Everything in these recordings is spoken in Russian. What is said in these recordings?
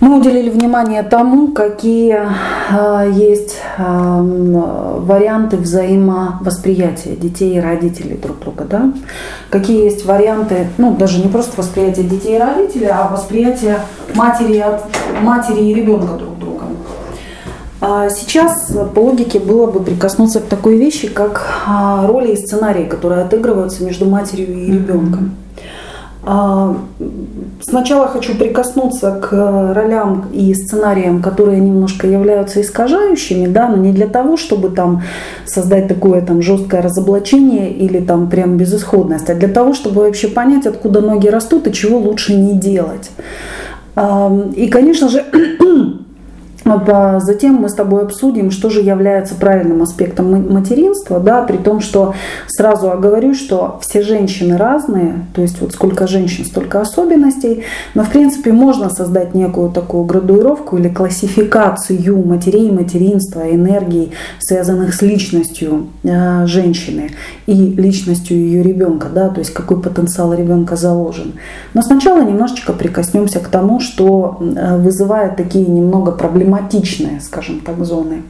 Мы уделили внимание тому, какие э, есть э, варианты взаимовосприятия детей и родителей друг друга, да? Какие есть варианты, ну даже не просто восприятия детей и родителей, а восприятия матери, матери и ребенка друг друга. А сейчас по логике было бы прикоснуться к такой вещи, как а, роли и сценарии, которые отыгрываются между матерью и ребенком. А, сначала хочу прикоснуться к ролям и сценариям, которые немножко являются искажающими, да, но не для того, чтобы там создать такое там жесткое разоблачение или там прям безысходность, а для того, чтобы вообще понять, откуда ноги растут и чего лучше не делать. И, конечно же, Затем мы с тобой обсудим, что же является правильным аспектом материнства, да, при том, что сразу оговорю, что все женщины разные, то есть вот сколько женщин, столько особенностей, но в принципе можно создать некую такую градуировку или классификацию матерей, материнства, энергий, связанных с личностью э, женщины и личностью ее ребенка, да, то есть какой потенциал ребенка заложен. Но сначала немножечко прикоснемся к тому, что э, вызывает такие немного проблематичные проблематичные, скажем так, зоны.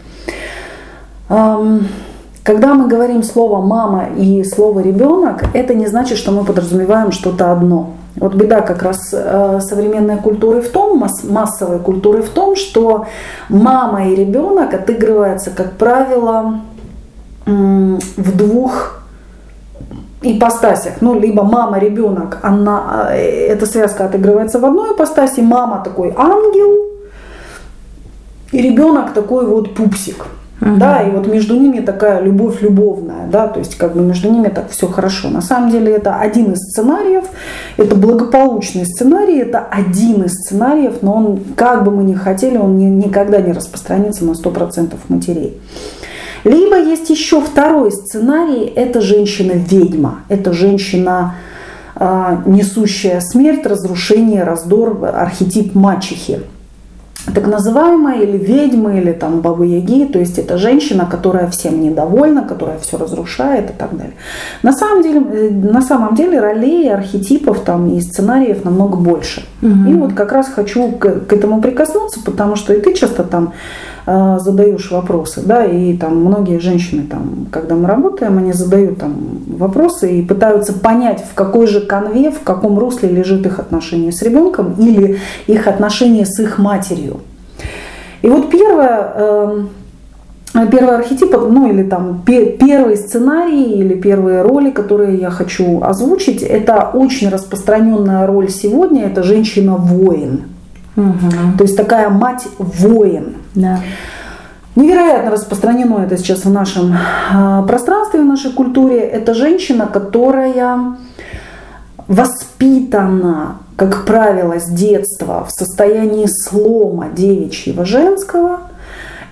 Когда мы говорим слово «мама» и слово «ребенок», это не значит, что мы подразумеваем что-то одно. Вот беда как раз э, современной культуры в том, массовой культуры в том, что мама и ребенок отыгрываются, как правило, в двух ипостасях. Ну, либо мама, ребенок, она, э, эта связка отыгрывается в одной ипостаси, мама такой ангел, и ребенок такой вот пупсик. Угу. Да, и вот между ними такая любовь любовная, да, то есть как бы между ними так все хорошо. На самом деле это один из сценариев, это благополучный сценарий, это один из сценариев, но он, как бы мы ни хотели, он не, никогда не распространится на 100% матерей. Либо есть еще второй сценарий, это женщина-ведьма, это женщина, а, несущая смерть, разрушение, раздор, архетип мачехи так называемая или ведьмы, или там бабы-яги, то есть это женщина, которая всем недовольна, которая все разрушает и так далее. На самом деле, э, на самом деле ролей, архетипов там и сценариев намного больше. Угу. И вот как раз хочу к, к этому прикоснуться, потому что и ты часто там задаешь вопросы, да, и там многие женщины там, когда мы работаем, они задают там вопросы и пытаются понять, в какой же конве, в каком русле лежит их отношение с ребенком или их отношение с их матерью. И вот первое, эм, первый архетип, ну или там первый сценарий или первые роли, которые я хочу озвучить, это очень распространенная роль сегодня, это женщина-воин. Угу. То есть такая мать-воин. Да. Невероятно распространено это сейчас в нашем а, пространстве, в нашей культуре. Это женщина, которая воспитана, как правило, с детства в состоянии слома девичьего женского –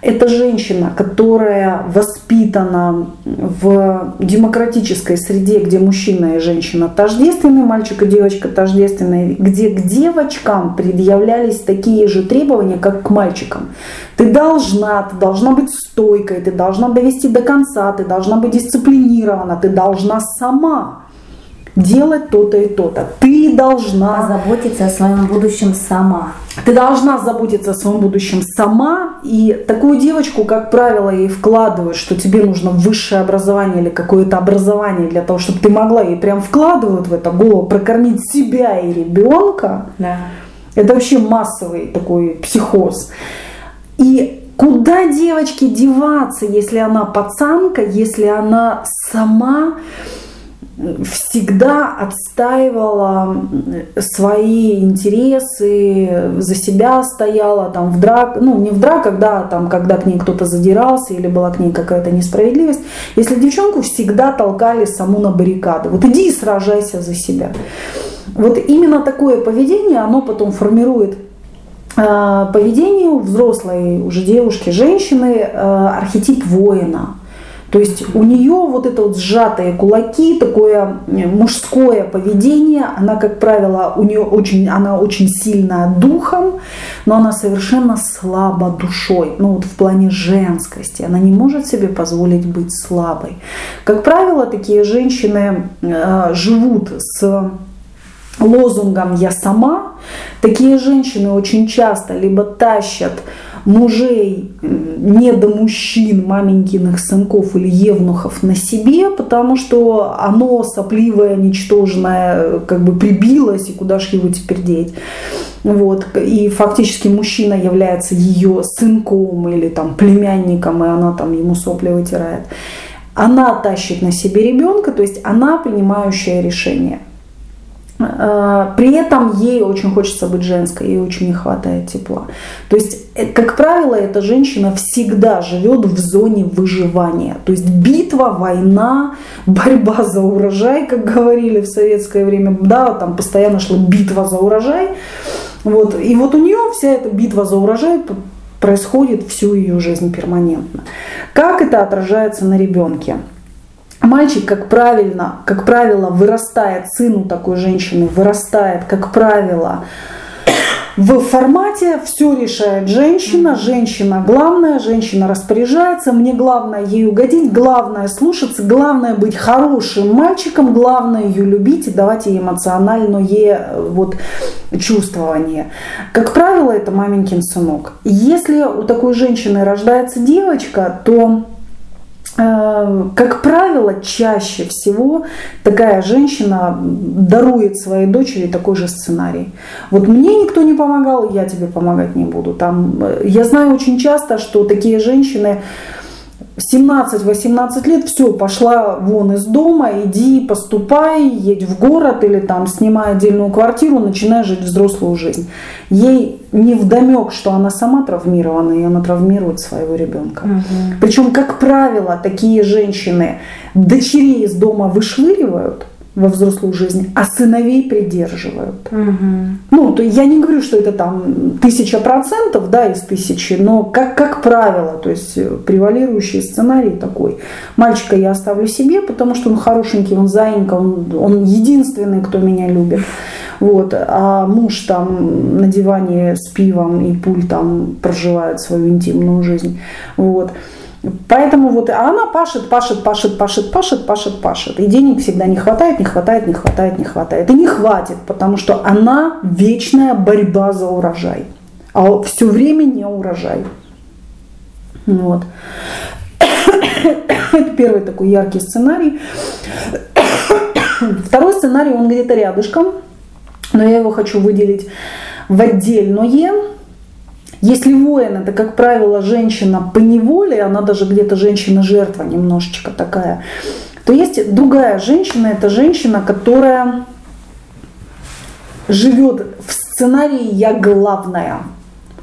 это женщина, которая воспитана в демократической среде, где мужчина и женщина тождественны, мальчик и девочка тождественны, где к девочкам предъявлялись такие же требования, как к мальчикам. Ты должна, ты должна быть стойкой, ты должна довести до конца, ты должна быть дисциплинирована, ты должна сама делать то-то и то-то. Ты должна заботиться о своем будущем сама. Ты должна заботиться о своем будущем сама. И такую девочку, как правило, ей вкладывают, что тебе нужно высшее образование или какое-то образование для того, чтобы ты могла. ей прям вкладывают в это голову прокормить себя и ребенка. Да. Это вообще массовый такой психоз. И куда девочке деваться, если она пацанка, если она сама всегда отстаивала свои интересы, за себя стояла там в драк, ну не в драках, да, там когда к ней кто-то задирался или была к ней какая-то несправедливость. Если девчонку всегда толкали саму на баррикады, вот иди и сражайся за себя. Вот именно такое поведение, оно потом формирует э, поведение у взрослой уже девушки, женщины, э, архетип воина – то есть у нее вот это вот сжатые кулаки, такое э, мужское поведение, она, как правило, у нее очень, она очень сильная духом, но она совершенно слаба душой, ну вот в плане женскости. Она не может себе позволить быть слабой. Как правило, такие женщины э, живут с лозунгом «я сама», Такие женщины очень часто либо тащат мужей не до мужчин, маменькиных сынков или евнухов на себе, потому что оно сопливое, ничтожное, как бы прибилось, и куда же его теперь деть. Вот. И фактически мужчина является ее сынком или там племянником, и она там ему сопли вытирает. Она тащит на себе ребенка, то есть она принимающая решение. А, при этом ей очень хочется быть женской, ей очень не хватает тепла. То есть, э, как правило, эта женщина всегда живет в зоне выживания. То есть битва, война, борьба за урожай, как говорили в советское время, да, там постоянно шла битва за урожай. Вот. И вот у нее вся эта битва за урожай происходит всю ее жизнь перманентно. Как это отражается на ребенке? Мальчик, как правильно, как правило, вырастает, сын у такой женщины вырастает, как правило, в формате все решает женщина, женщина главная, женщина распоряжается, мне главное ей угодить, главное слушаться, главное быть хорошим мальчиком, главное ее любить и давать ей эмоциональное э, вот, чувствование. Как правило, это маменькин сынок. Если у такой женщины рождается девочка, то как правило, чаще всего такая женщина дарует своей дочери такой же сценарий. Вот мне никто не помогал, я тебе помогать не буду. Там, э, я знаю очень часто, что такие женщины 17-18 лет, все, пошла вон из дома, иди, поступай, едь в город или там снимай отдельную квартиру, начинай жить взрослую жизнь. Ей не вдомек, что она сама травмирована, и она травмирует своего ребенка. Угу. Причем, как правило, такие женщины дочерей из дома вышвыривают – во взрослую жизнь, а сыновей придерживают. Угу. Ну, то я не говорю, что это там тысяча процентов, да, из тысячи, но как, как правило, то есть превалирующий сценарий такой. Мальчика я оставлю себе, потому что он хорошенький, он заинька, он, он единственный, кто меня любит. Вот. А муж там на диване с пивом и пуль там проживает свою интимную жизнь. Вот. Поэтому вот а она пашет, пашет, пашет, пашет, пашет, пашет, пашет. И денег всегда не хватает, не хватает, не хватает, не хватает. И не хватит, потому что она вечная борьба за урожай. А все время не урожай. Вот. Это первый такой яркий сценарий. Второй сценарий, он где-то рядышком, но я его хочу выделить в отдельное. Если воин это, как правило, женщина по неволе, она даже где-то женщина-жертва немножечко такая, то есть другая женщина, это женщина, которая живет в сценарии «я главная».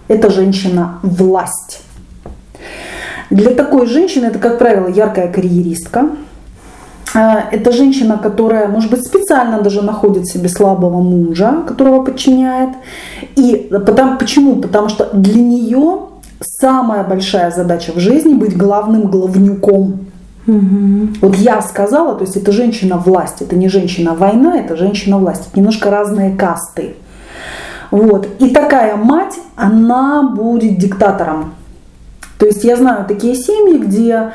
Это женщина власть. Для такой женщины это, как правило, яркая карьеристка, это женщина, которая, может быть, специально даже находит себе слабого мужа, которого подчиняет. И потому, почему? Потому что для нее самая большая задача в жизни быть главным главнюком. Угу. Вот я сказала, то есть это женщина власть, это не женщина война, это женщина власть. Это немножко разные касты. Вот. И такая мать, она будет диктатором. То есть я знаю такие семьи, где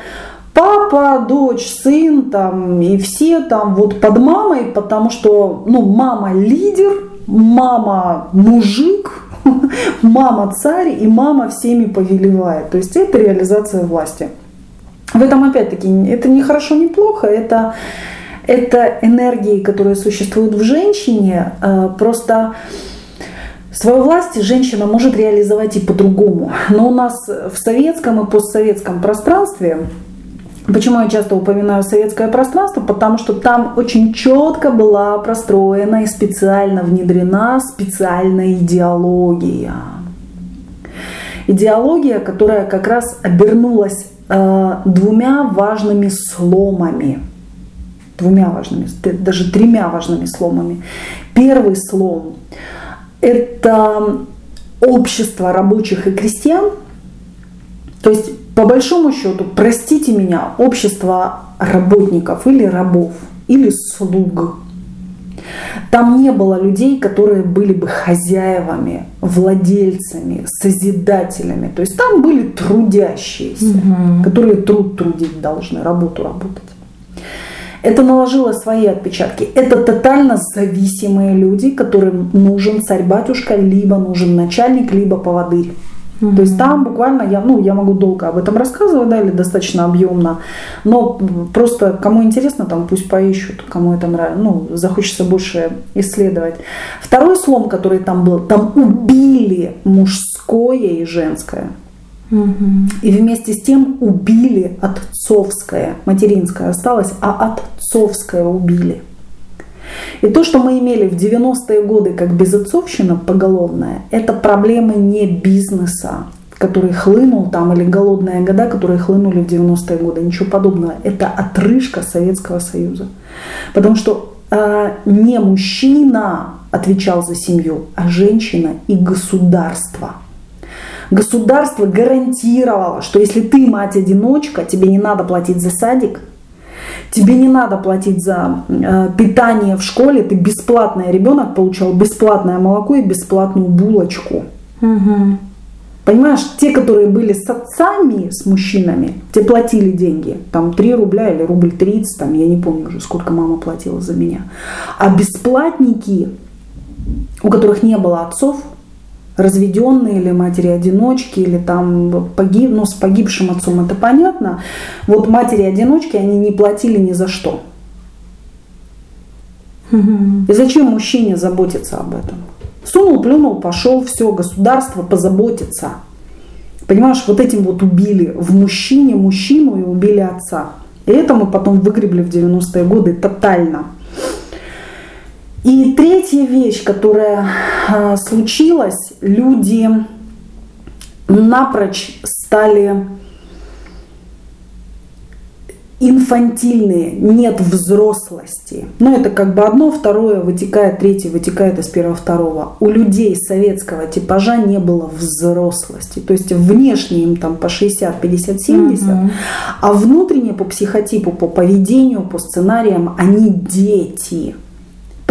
папа, дочь, сын там и все там вот под мамой, потому что ну, мама лидер, мама мужик, мама царь и мама всеми повелевает. То есть это реализация власти. В этом опять-таки это не хорошо, не плохо, это, это энергии, которые существуют в женщине, э, просто Свою власть женщина может реализовать и по-другому. Но у нас в советском и постсоветском пространстве Почему я часто упоминаю советское пространство? Потому что там очень четко была простроена и специально внедрена специальная идеология. Идеология, которая как раз обернулась э, двумя важными сломами. Двумя важными, даже тремя важными сломами. Первый слом – это общество рабочих и крестьян, то есть по большому счету, простите меня, общество работников или рабов, или слуг. Там не было людей, которые были бы хозяевами, владельцами, созидателями. То есть там были трудящиеся, угу. которые труд трудить должны, работу работать. Это наложило свои отпечатки. Это тотально зависимые люди, которым нужен царь-батюшка, либо нужен начальник, либо поводырь. Mm-hmm. То есть там буквально я, ну, я могу долго об этом рассказывать, да, или достаточно объемно, но просто кому интересно, там пусть поищут, кому это нравится, ну, захочется больше исследовать. Второй слом, который там был, там убили мужское и женское. И вместе с тем убили отцовское, материнское осталось, а отцовское убили. И то, что мы имели в 90-е годы как безотцовщина поголовная, это проблемы не бизнеса, который хлынул там, или голодные года, которые хлынули в 90-е годы. Ничего подобного. Это отрыжка Советского Союза. Потому что э, не мужчина отвечал за семью, а женщина и государство. Государство гарантировало, что если ты мать-одиночка, тебе не надо платить за садик, тебе не надо платить за э, питание в школе, ты бесплатный ребенок получал бесплатное молоко и бесплатную булочку. Угу. Понимаешь, те, которые были с отцами, с мужчинами, те платили деньги. Там 3 рубля или рубль 30, там, я не помню уже, сколько мама платила за меня. А бесплатники, у которых не было отцов, разведенные или матери-одиночки, или там погиб, ну, с погибшим отцом, это понятно. Вот матери-одиночки, они не платили ни за что. И зачем мужчине заботиться об этом? Сунул, плюнул, пошел, все, государство позаботится. Понимаешь, вот этим вот убили в мужчине мужчину и убили отца. И это мы потом выгребли в 90-е годы тотально. И третья вещь, которая а, случилась, люди напрочь стали инфантильные, нет взрослости. Но это как бы одно, второе вытекает, третье вытекает из первого, второго. У людей советского типажа не было взрослости. То есть внешне им там по 60, 50, 70, угу. а внутренне по психотипу, по поведению, по сценариям они дети.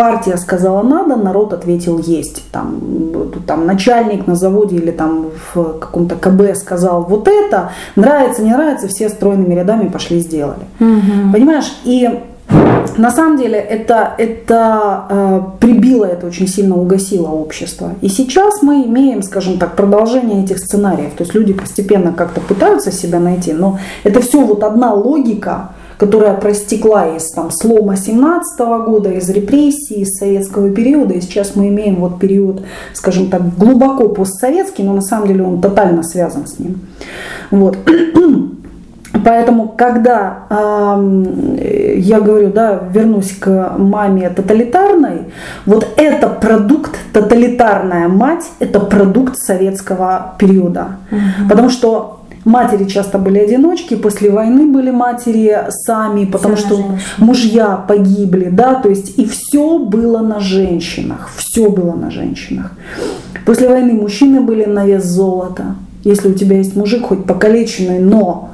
Партия сказала надо, народ ответил есть. Там, там начальник на заводе или там в каком-то КБ сказал вот это, нравится, не нравится, все стройными рядами пошли сделали. Угу. Понимаешь? И на самом деле это, это э, прибило, это очень сильно угасило общество. И сейчас мы имеем, скажем так, продолжение этих сценариев. То есть люди постепенно как-то пытаются себя найти, но это все вот одна логика, которая простекла из там, слома 17 года, из репрессий, из советского периода. И сейчас мы имеем вот период, скажем так, глубоко постсоветский, но на самом деле он тотально связан с ним. Вот. Поэтому, когда э, я говорю, да, вернусь к маме тоталитарной, вот это продукт, тоталитарная мать, это продукт советского периода. Угу. Потому что Матери часто были одиночки, после войны были матери сами, потому все что мужья погибли, да, то есть и все было на женщинах, все было на женщинах. После войны мужчины были на вес золота. Если у тебя есть мужик, хоть покалеченный, но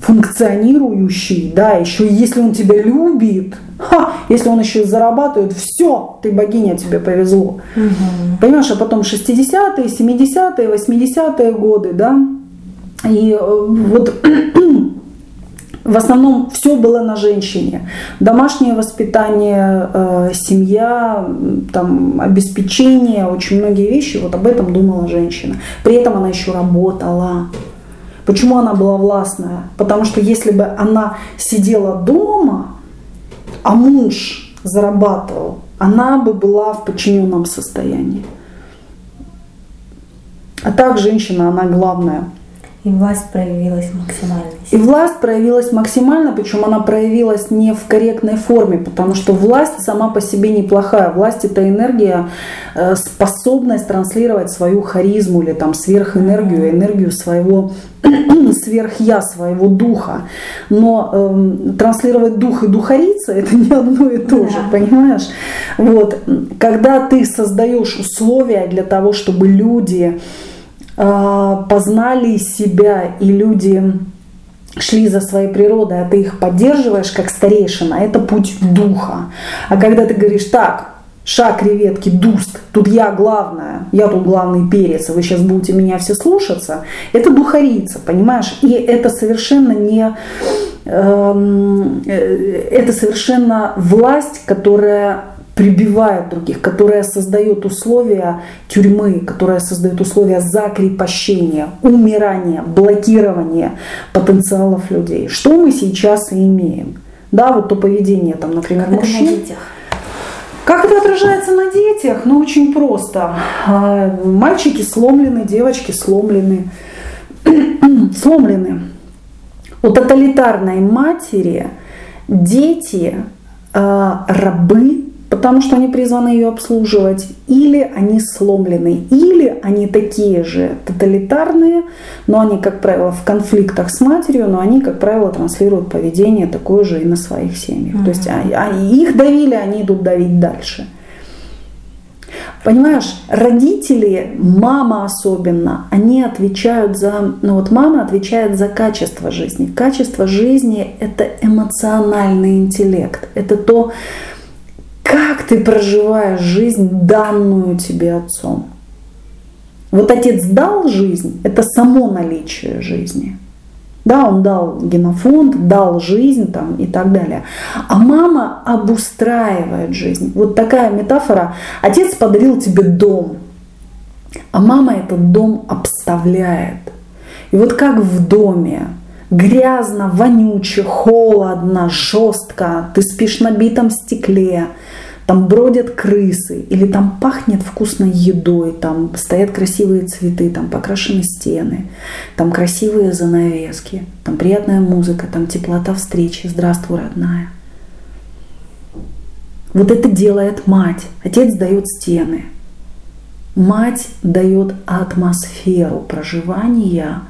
функционирующий, да, еще если он тебя любит, ха, если он еще зарабатывает, все, ты богиня, тебе повезло. Угу. Понимаешь, а потом 60-е, 70-е, 80-е годы, да, и э, вот в основном все было на женщине. Домашнее воспитание, э, семья, там, обеспечение, очень многие вещи, вот об этом думала женщина. При этом она еще работала. Почему она была властная? Потому что если бы она сидела дома, а муж зарабатывал, она бы была в подчиненном состоянии. А так женщина, она главная. И власть проявилась максимально. И власть проявилась максимально, причем она проявилась не в корректной форме, потому что власть сама по себе неплохая. Власть это энергия, э, способность транслировать свою харизму или там сверхэнергию, энергию своего сверхя, своего духа. Но э, транслировать дух и духарица это не одно и то же, понимаешь? Вот. Когда ты создаешь условия для того, чтобы люди познали себя, и люди шли за своей природой, а ты их поддерживаешь как старейшина, это путь духа. А когда ты говоришь, так, ша, креветки, дуст, тут я главная, я тут главный перец, вы сейчас будете меня все слушаться, это духарица, понимаешь? И это совершенно не... Эм, э, это совершенно власть, которая прибивает других, которая создает условия тюрьмы, которая создает условия закрепощения, умирания, блокирования потенциалов людей. Что мы сейчас и имеем? Да, вот то поведение, там, например, это мужчин. на детях? Как это отражается на детях? Ну, очень просто. А, Мальчики сломлены, девочки сломлены. сломлены. У тоталитарной матери дети а, рабы, потому что они призваны ее обслуживать, или они сломлены, или они такие же тоталитарные, но они, как правило, в конфликтах с матерью, но они, как правило, транслируют поведение такое же и на своих семьях. То есть а- а их давили, они идут давить дальше. Понимаешь, родители, мама особенно, они отвечают за, ну вот мама отвечает за качество жизни. Качество жизни – это эмоциональный интеллект, это то, как ты проживаешь жизнь, данную тебе отцом. Вот отец дал жизнь, это само наличие жизни. Да, он дал генофонд, дал жизнь там и так далее. А мама обустраивает жизнь. Вот такая метафора. Отец подарил тебе дом, а мама этот дом обставляет. И вот как в доме, грязно, вонюче, холодно, жестко, ты спишь на битом стекле, там бродят крысы, или там пахнет вкусной едой, там стоят красивые цветы, там покрашены стены, там красивые занавески, там приятная музыка, там теплота встречи, здравствуй, родная. Вот это делает мать. Отец дает стены. Мать дает атмосферу проживания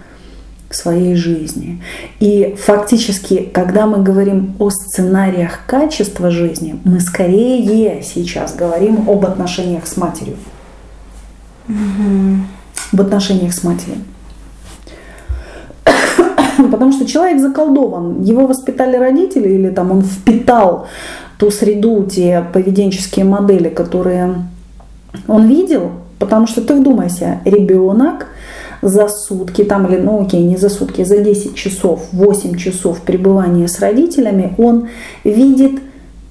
своей жизни. И фактически, когда мы говорим о сценариях качества жизни, мы скорее сейчас говорим об отношениях с матерью. В отношениях с матерью. Потому что человек заколдован, его воспитали родители или там он впитал ту среду, те поведенческие модели, которые он видел, потому что ты вдумайся, ребенок за сутки, там или, ну окей, не за сутки, за 10 часов, 8 часов пребывания с родителями, он видит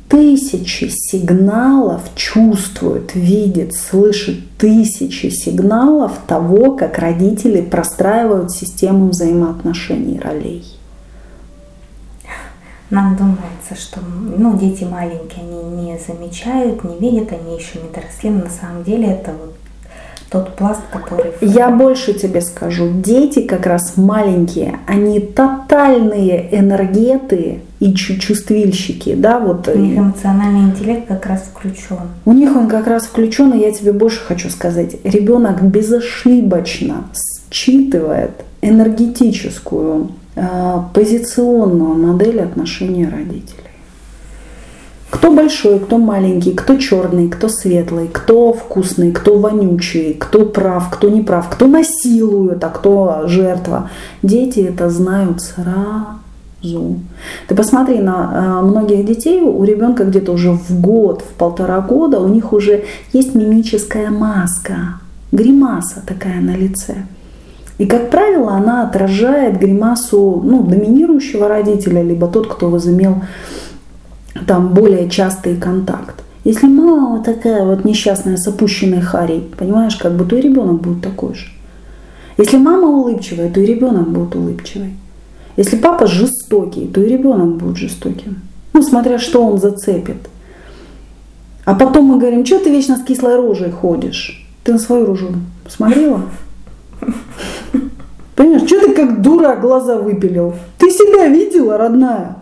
тысячи сигналов, чувствует, видит, слышит тысячи сигналов того, как родители простраивают систему взаимоотношений ролей. Нам думается, что ну, дети маленькие, они не замечают, не видят, они еще не доросли, но на самом деле это вот тот пласт, который... Я больше тебе скажу, дети как раз маленькие, они тотальные энергеты и чу- чувствильщики, да, вот. У них эмоциональный интеллект как раз включен. У них он как раз включен, и я тебе больше хочу сказать. Ребенок безошибочно считывает энергетическую, э, позиционную модель отношения родителей. Кто большой, кто маленький, кто черный, кто светлый, кто вкусный, кто вонючий, кто прав, кто не прав, кто насилует, а кто жертва. Дети это знают сразу. Ты посмотри на э, многих детей, у ребенка где-то уже в год, в полтора года у них уже есть мимическая маска, гримаса такая на лице. И, как правило, она отражает гримасу ну, доминирующего родителя, либо тот, кто возымел там более частый контакт. Если мама вот такая вот несчастная с опущенной харей, понимаешь, как бы, то и ребенок будет такой же. Если мама улыбчивая, то и ребенок будет улыбчивый. Если папа жестокий, то и ребенок будет жестоким. Ну, смотря что он зацепит. А потом мы говорим, что ты вечно с кислой рожей ходишь? Ты на свою рожу смотрела? Понимаешь, что ты как дура глаза выпилил? Ты себя видела, родная?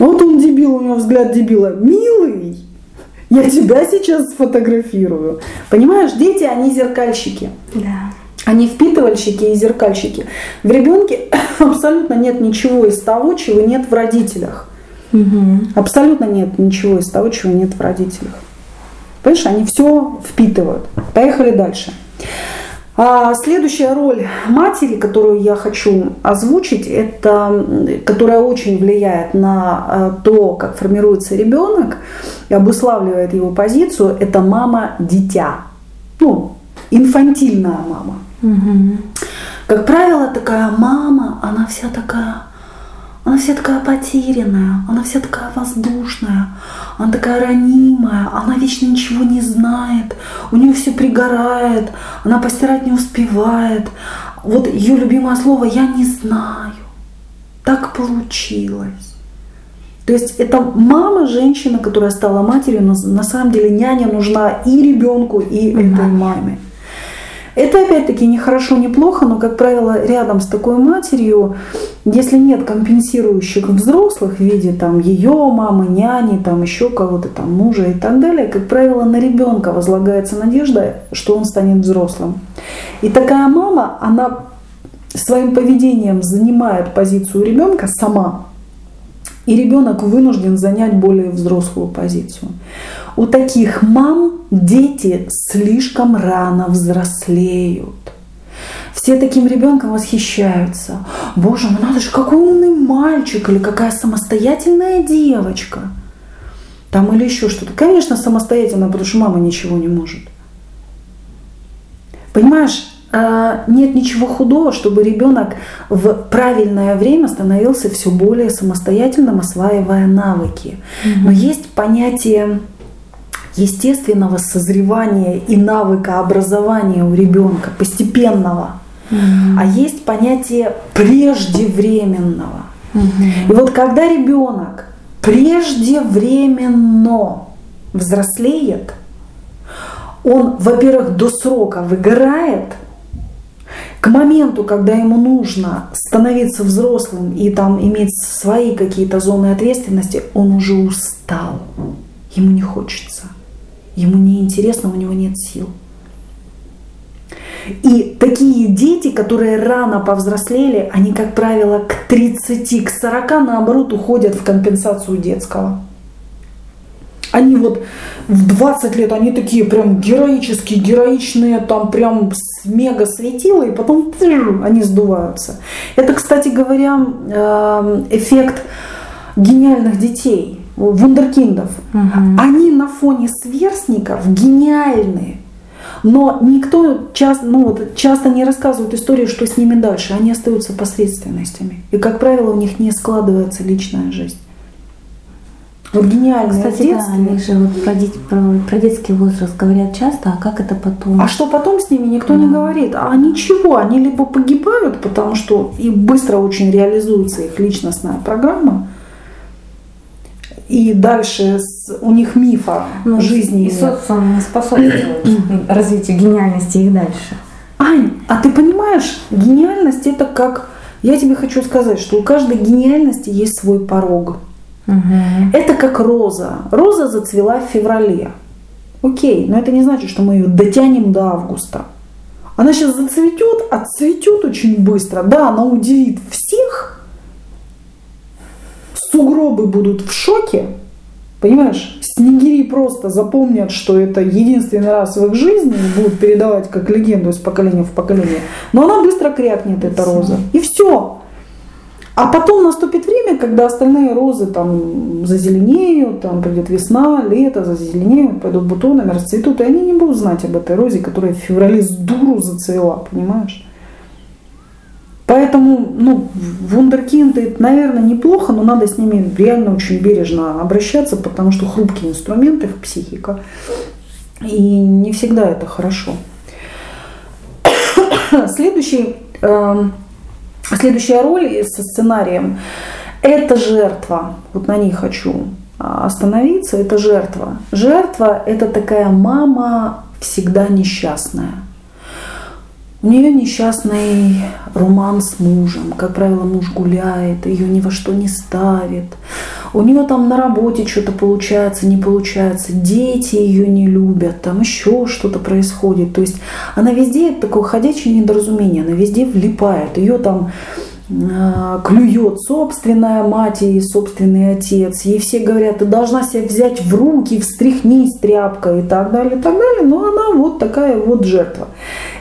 Вот он дебил, у него взгляд дебила. Милый, я тебя сейчас сфотографирую. Понимаешь, дети, они зеркальщики. Да. Они впитывальщики и зеркальщики. В ребенке абсолютно нет ничего из того, чего нет в родителях. Абсолютно нет ничего из того, чего нет в родителях. Понимаешь, они все впитывают. Поехали дальше. А следующая роль матери, которую я хочу озвучить, это, которая очень влияет на э, то, как формируется ребенок и обуславливает его позицию, это мама-дитя. Ну, инфантильная мама. Угу. Как правило, такая мама, она вся такая она вся такая потерянная, она вся такая воздушная, она такая ранимая, она вечно ничего не знает, у нее все пригорает, она постирать не успевает. Вот ее любимое слово «я не знаю». Так получилось. То есть это мама, женщина, которая стала матерью, но на самом деле няня нужна и ребенку, и этой маме. Это опять-таки не хорошо, не плохо, но, как правило, рядом с такой матерью, если нет компенсирующих взрослых в виде там ее мамы, няни, там еще кого-то, там мужа и так далее, как правило, на ребенка возлагается надежда, что он станет взрослым. И такая мама, она своим поведением занимает позицию ребенка сама, и ребенок вынужден занять более взрослую позицию. У таких мам дети слишком рано взрослеют. Все таким ребенком восхищаются. Боже мой, надо же, какой умный мальчик или какая самостоятельная девочка. Там или еще что-то. Конечно, самостоятельно, потому что мама ничего не может. Понимаешь, а, нет ничего худого, чтобы ребенок в правильное время становился все более самостоятельным, осваивая навыки. Но есть понятие естественного созревания и навыка образования у ребенка, постепенного. А есть понятие преждевременного. И вот когда ребенок преждевременно взрослеет, он, во-первых, до срока выгорает, к моменту, когда ему нужно становиться взрослым и там иметь свои какие-то зоны ответственности, он уже устал. Ему не хочется. Ему не интересно, у него нет сил. И такие дети, которые рано повзрослели, они, как правило, к 30, к 40, наоборот, уходят в компенсацию детского. Они вот в 20 лет, они такие прям героические, героичные, там прям мега светило, и потом они сдуваются. Это, кстати говоря, эм, эффект гениальных детей, вундеркиндов. Угу. Они на фоне сверстников гениальные. Но никто часто, ну, часто не рассказывает историю, что с ними дальше. Они остаются посредственностями. И, как правило, у них не складывается личная жизнь. Вот гениально. Кстати, детстве. да, они же вот про, дет, про, про детский возраст говорят часто, а как это потом? А что потом с ними, никто да. не говорит. А ничего, они либо погибают, потому что и быстро очень реализуется их личностная программа, и дальше у них мифа ну, жизни. И социум не способствует развитию гениальности их дальше. Ань, а ты понимаешь, гениальность это как... Я тебе хочу сказать, что у каждой гениальности есть свой порог. Угу. Это как роза. Роза зацвела в феврале. Окей, но это не значит, что мы ее дотянем до августа. Она сейчас зацветет, отцветет очень быстро. Да, она удивит всех. Сугробы будут в шоке. Понимаешь, снегири просто запомнят, что это единственный раз в их жизни будут передавать как легенду из поколения в поколение. Но она быстро крякнет, эта роза. И все. А потом наступит время, когда остальные розы там зазеленеют, там придет весна, лето, зазеленеют, пойдут бутонами, расцветут, и они не будут знать об этой розе, которая в феврале с дуру зацвела, понимаешь? Поэтому, ну, вундеркинды, наверное, неплохо, но надо с ними реально очень бережно обращаться, потому что хрупкие инструменты в психика, и не всегда это хорошо. Следующий эм, Следующая роль со сценарием – это жертва. Вот на ней хочу а, остановиться. Это жертва. Жертва – это такая мама всегда несчастная. У нее несчастный роман с мужем. Как правило, муж гуляет, ее ни во что не ставит. У нее там на работе что-то получается, не получается. Дети ее не любят, там еще что-то происходит. То есть она везде такое ходячее недоразумение, она везде влипает. Ее там клюет собственная мать и собственный отец. Ей все говорят, ты должна себя взять в руки, встряхнись тряпкой и так далее, и так далее. Но она вот такая вот жертва.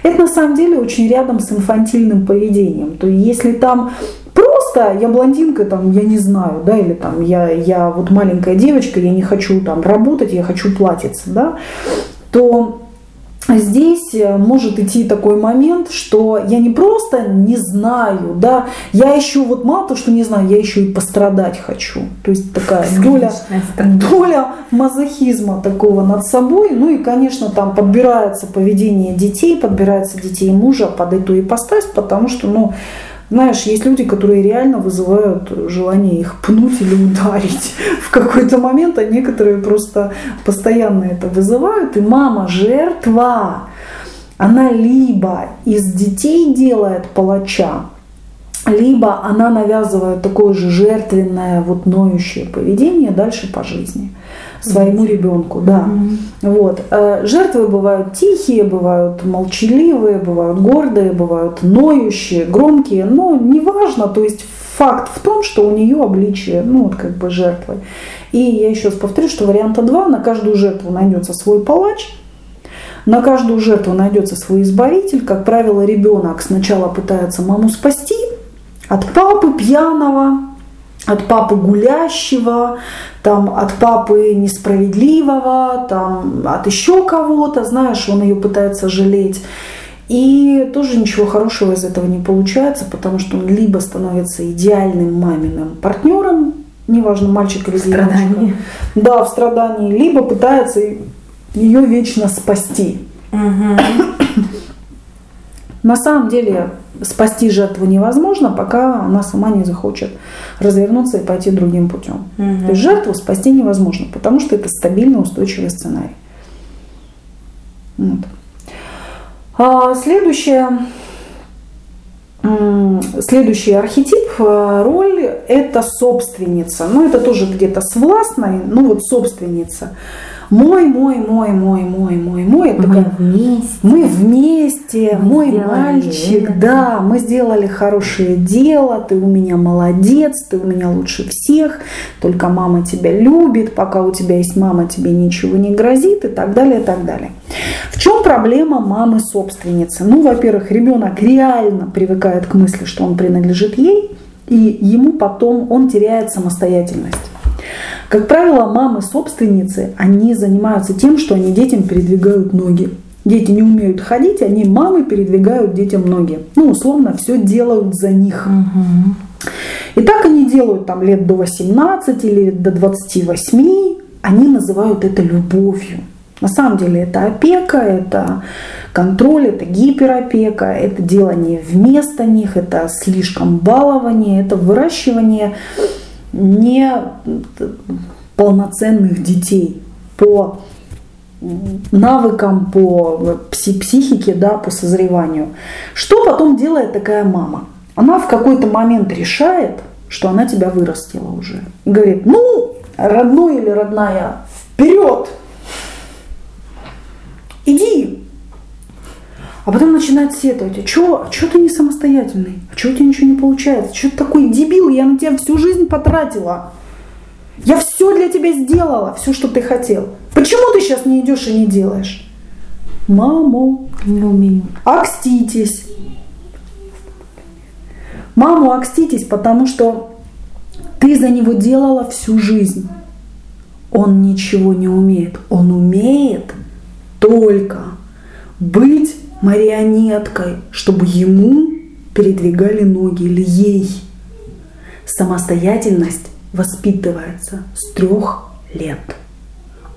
Это на самом деле очень рядом с инфантильным поведением. То есть если там просто я блондинка, там, я не знаю, да, или там я, я вот маленькая девочка, я не хочу там работать, я хочу платиться, да, то здесь э, может идти такой момент, что я не просто не знаю, да, я еще вот мало того, что не знаю, я еще и пострадать хочу. То есть такая доля, доля мазохизма такого над собой. Ну и, конечно, там подбирается поведение детей, подбирается детей мужа под эту ипостась, потому что, ну, знаешь, есть люди, которые реально вызывают желание их пнуть или ударить в какой-то момент, а некоторые просто постоянно это вызывают. И мама жертва, она либо из детей делает палача, либо она навязывает такое же жертвенное, вот ноющее поведение дальше по жизни своему ребенку, да. Mm-hmm. Вот. Э, жертвы бывают тихие, бывают молчаливые, бывают гордые, бывают ноющие, громкие, но неважно, то есть факт в том, что у нее обличие, ну вот как бы жертвы. И я еще раз повторю, что варианта 2, на каждую жертву найдется свой палач, на каждую жертву найдется свой избавитель. Как правило, ребенок сначала пытается маму спасти от папы пьяного, от папы гулящего, там, от папы несправедливого, там, от еще кого-то, знаешь, он ее пытается жалеть. И тоже ничего хорошего из этого не получается, потому что он либо становится идеальным маминым партнером, неважно, мальчик или девочка. Да, в страдании, либо пытается ее вечно спасти. Угу. На самом деле спасти жертву невозможно, пока она сама не захочет развернуться и пойти другим путем. Угу. То есть жертву спасти невозможно, потому что это стабильный устойчивый сценарий. Вот. А следующее, следующий архетип, э, роль – это собственница. Ну, это тоже где-то с властной, ну вот собственница – мой, мой, мой, мой, мой, мой, мой. Это мы вместе. Мы вместе, мы мой мальчик, это. да, мы сделали хорошее дело, ты у меня молодец, ты у меня лучше всех, только мама тебя любит, пока у тебя есть мама, тебе ничего не грозит и так далее, и так далее. В чем проблема мамы-собственницы? Ну, во-первых, ребенок реально привыкает к мысли, что он принадлежит ей, и ему потом он теряет самостоятельность. Как правило, мамы-собственницы, они занимаются тем, что они детям передвигают ноги. Дети не умеют ходить, они мамы передвигают детям ноги. Ну, условно, все делают за них. И так они делают там лет до 18 или до 28. Они называют это любовью. На самом деле это опека, это контроль, это гиперопека, это делание вместо них, это слишком балование, это выращивание не полноценных детей по навыкам, по психике, да, по созреванию. Что потом делает такая мама? Она в какой-то момент решает, что она тебя вырастила уже. Говорит, ну, родной или родная, вперед! Иди, а потом начинает сетовать, а что а чё ты не самостоятельный? А что у тебя ничего не получается? Что ты такой дебил? Я на тебя всю жизнь потратила. Я все для тебя сделала, все, что ты хотел. Почему ты сейчас не идешь и не делаешь? Маму. Не умею. Акститесь. Маму акститесь, потому что ты за него делала всю жизнь. Он ничего не умеет. Он умеет только быть марионеткой, чтобы ему передвигали ноги или ей. Самостоятельность воспитывается с трех лет,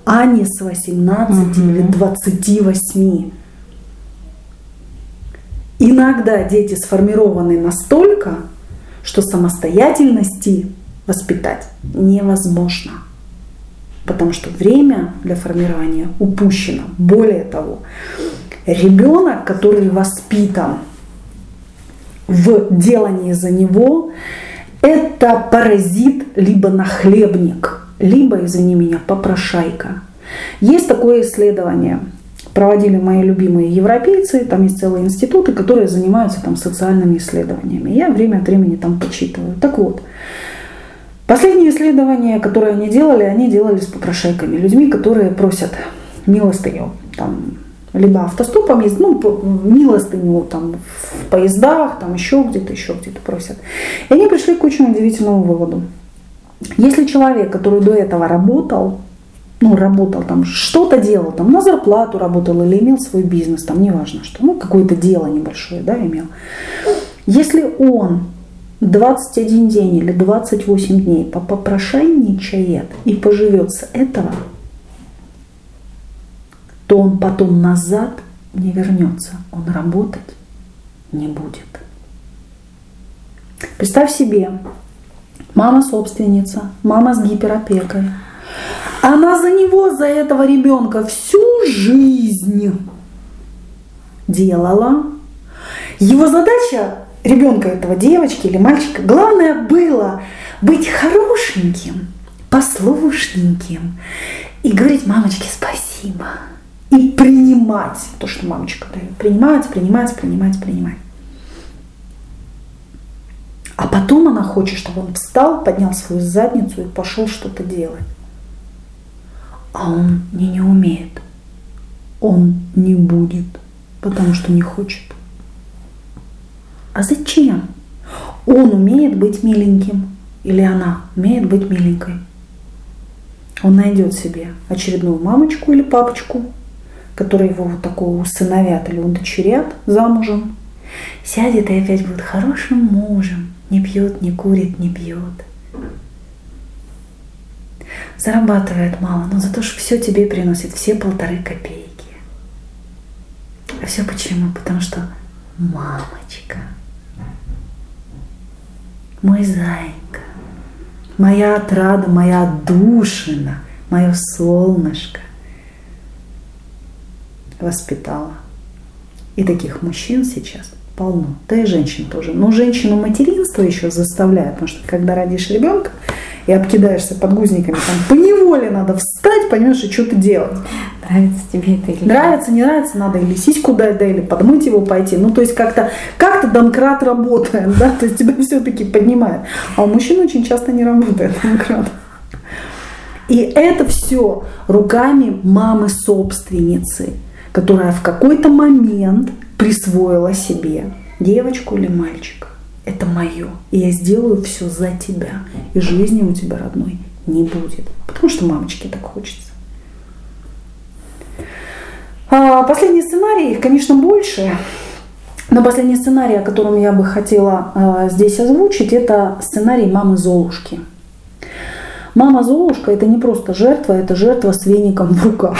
а не с 18 угу. или 28. Иногда дети сформированы настолько, что самостоятельности воспитать невозможно. Потому что время для формирования упущено. Более того, Ребенок, который воспитан в делании за него, это паразит либо нахлебник, либо, извини меня, попрошайка. Есть такое исследование. проводили мои любимые европейцы, там есть целые институты, которые занимаются там социальными исследованиями. Я время от времени там почитываю. Так вот, последние исследования, которые они делали, они делали с попрошайками, людьми, которые просят милостыню, там, либо автостопом ездят, ну, милостыню там в поездах, там еще где-то, еще где-то просят. И они пришли к очень удивительному выводу. Если человек, который до этого работал, ну, работал там, что-то делал, там, на зарплату работал или имел свой бизнес, там, неважно что, ну, какое-то дело небольшое, да, имел. Если он 21 день или 28 дней попрошайничает и поживет с этого, то он потом назад не вернется, он работать не будет. Представь себе, мама собственница, мама с гиперопекой. Она за него, за этого ребенка всю жизнь делала. Его задача ребенка этого девочки или мальчика, главное было быть хорошеньким, послушненьким и говорить мамочке спасибо и принимать то, что мамочка дает. Принимать, принимать, принимать, принимать. А потом она хочет, чтобы он встал, поднял свою задницу и пошел что-то делать. А он не, не умеет. Он не будет, потому что не хочет. А зачем? Он умеет быть миленьким. Или она умеет быть миленькой. Он найдет себе очередную мамочку или папочку, которые его вот такого усыновят или удочерят замужем, сядет и опять будет хорошим мужем, не пьет, не курит, не пьет. Зарабатывает мало, но зато что все тебе приносит, все полторы копейки. А все почему? Потому что мамочка, мой зайка, моя отрада, моя душина, мое солнышко – воспитала. И таких мужчин сейчас полно. Да и женщин тоже. Но женщину материнство еще заставляет, потому что когда родишь ребенка и обкидаешься подгузниками, там по неволе надо встать, понимаешь, и что-то делать. Нравится тебе это или Нравится, не нравится, надо или сиську дать, да, или подмыть его пойти. Ну, то есть как-то как-то домкрат работает, да, то есть тебя все-таки поднимает. А у мужчин очень часто не работает домкрат. И это все руками мамы-собственницы которая в какой-то момент присвоила себе девочку или мальчика. Это мое. И я сделаю все за тебя. И жизни у тебя родной не будет. Потому что мамочке так хочется. А последний сценарий, их, конечно, больше. Но последний сценарий, о котором я бы хотела э, здесь озвучить, это сценарий мамы Золушки. Мама Золушка это не просто жертва, это жертва с веником в руках.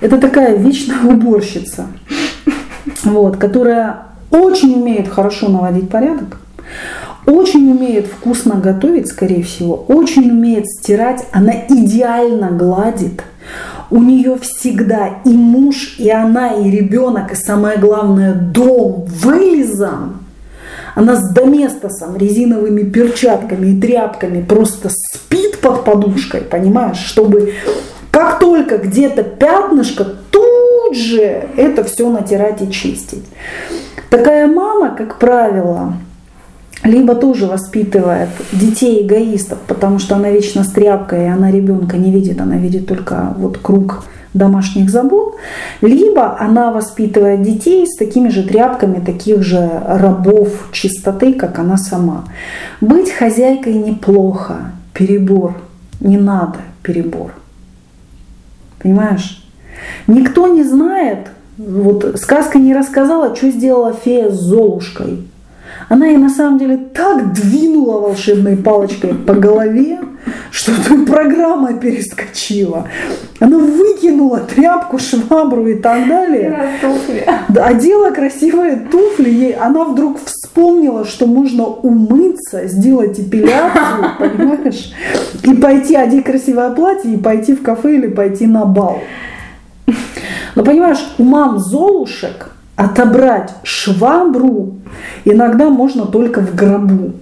Это такая вечная уборщица, вот, которая очень умеет хорошо наводить порядок, очень умеет вкусно готовить, скорее всего, очень умеет стирать, она идеально гладит. У нее всегда и муж, и она, и ребенок, и самое главное, дом вылизан. Она с доместосом, резиновыми перчатками и тряпками просто спит под подушкой, понимаешь, чтобы как только где-то пятнышко, тут же это все натирать и чистить. Такая мама, как правило, либо тоже воспитывает детей эгоистов, потому что она вечно с тряпкой, и она ребенка не видит, она видит только вот круг домашних забот, либо она воспитывает детей с такими же тряпками, таких же рабов чистоты, как она сама. Быть хозяйкой неплохо, перебор, не надо перебор. Понимаешь? Никто не знает, вот сказка не рассказала, что сделала фея с Золушкой. Она ей на самом деле так двинула волшебной палочкой по голове, что программа перескочила. Она выкинула тряпку, швабру и так далее. Одела красивые туфли. Ей, она вдруг вспомнила, что можно умыться, сделать эпиляцию, понимаешь? И пойти одеть красивое платье, и пойти в кафе или пойти на бал. Но понимаешь, у мам Золушек отобрать швабру иногда можно только в гробу.